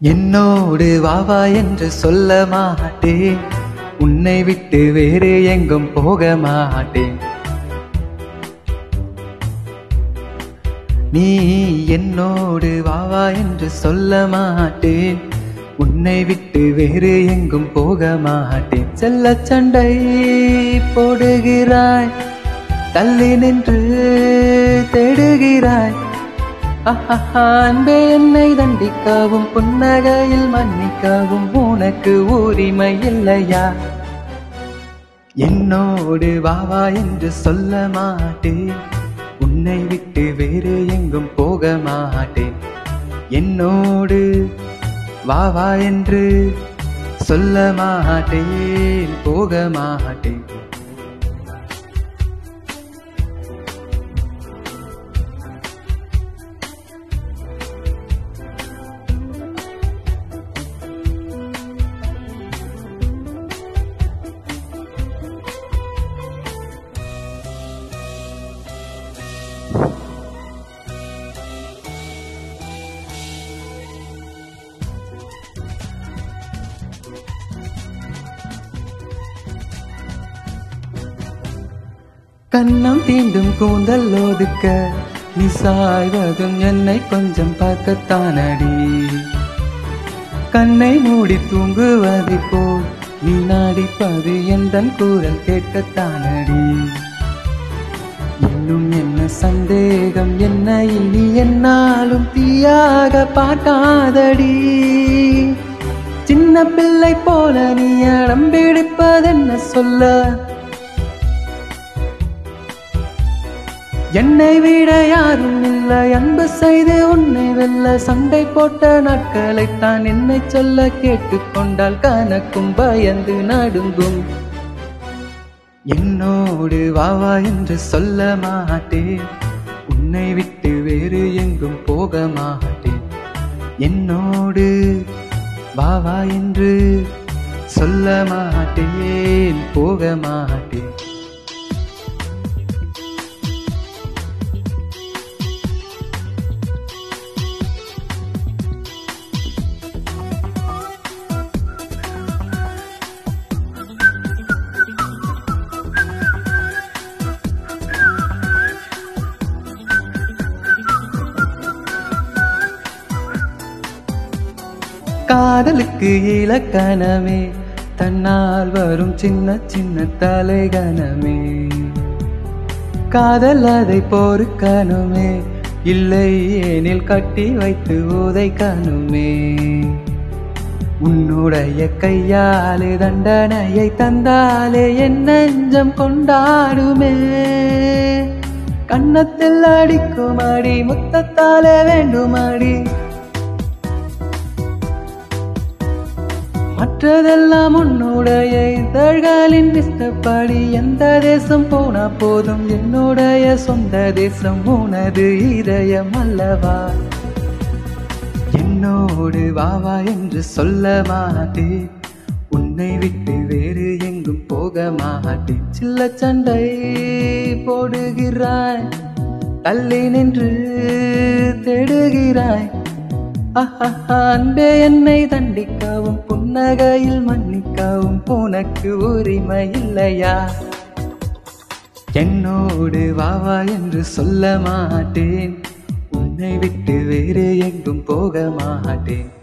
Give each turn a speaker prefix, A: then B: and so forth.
A: என்னோடு வாவா என்று சொல்ல மாட்டேன். உன்னை விட்டு வேறு எங்கும் போக மாட்டேன். நீ என்னோடு வாவா என்று சொல்ல மாட்டேன். உன்னை விட்டு வேறு எங்கும் போக மாட்டேன். செல்ல சண்டை போடுகிறாய். தள்ளி நின்று அன்பே என்னை தண்டிக்கவும் புன்னகையில் மன்னிக்கவும் உனக்கு உரிமை இல்லையா? என்னோடு வாவா என்று சொல்ல மாட்டேன். உன்னை விட்டு வேறு எங்கும் போக மாட்டேன். என்னோடு வாவா என்று சொல்ல மாட்டேன் போக மாட்டேன். கண்ணம் தீண்டும் கூந்தல் ஒதுக்க நீ சாய்வதும் என்னை கொஞ்சம் பார்க்கத்தானடி. கண்ணை மூடி தூங்குவதை போல் நீ நாடிப்பது எந்தன் கூறல் கேட்கத்தானடி. இன்னும் என்ன சந்தேகம் என்ன இனி என்னாலும் தீயாக பார்க்காதடி. சின்ன பிள்ளை போல நீ அடம்பிடிப்பதென்ன சொல்ல என்னை விட யாரும் இல்லை. அன்பு செய்து உன்னை வெல்ல சண்டை போட்ட நாட்களைத்தான் என்னை சொல்ல கேட்டுக்கொண்டால் கணக்கும் பயந்து நடுங்கும். என்னோடு வாவா என்று சொல்ல மாட்டேன். உன்னை விட்டு வேறு எங்கும் போக மாட்டேன். என்னோடு வாவா என்று சொல்ல மாட்டேன். போக மாட்டேன். காதலுக்கு இலக்கணமே தன்னால் வரும் சின்ன சின்ன தலைகணமே காதல் அதை பொறுக்கணுமே இல்லை ஏனில் கட்டி வைத்து உதைக்கணுமே. உன்னுடைய கையாலே தண்டனையை தந்தாலே என் நெஞ்சம் கொண்டாடுமே. கண்ணத்தில் அடிக்கும் அடி முத்தத்தாலே வேண்டும் அடி மற்றதெல்லாம் உன்னுடைய இதழ்களின் இஷ்டப்படி எந்த தேசம் போனா போதும்? என்னுடைய சொந்த தேசம் உனது இதயம் அல்லவா? என்னோடு வாவா என்று சொல்ல மாட்டேன் உன்னை விட்டு வேறு எங்கும் போக மாட்டேன் சில்ல சண்டை போடுகிறாய் தள்ளி நின்று தேடுகிறாய். அன்பே என்னை தண்டிக்கவும் புன்னகையில் மன்னிக்கவும் உனக்கு உரிமை இல்லையா? என்னோடு வாவா என்று சொல்ல மாட்டேன். உன்னை விட்டு வேறு எங்கும் போக மாட்டேன்.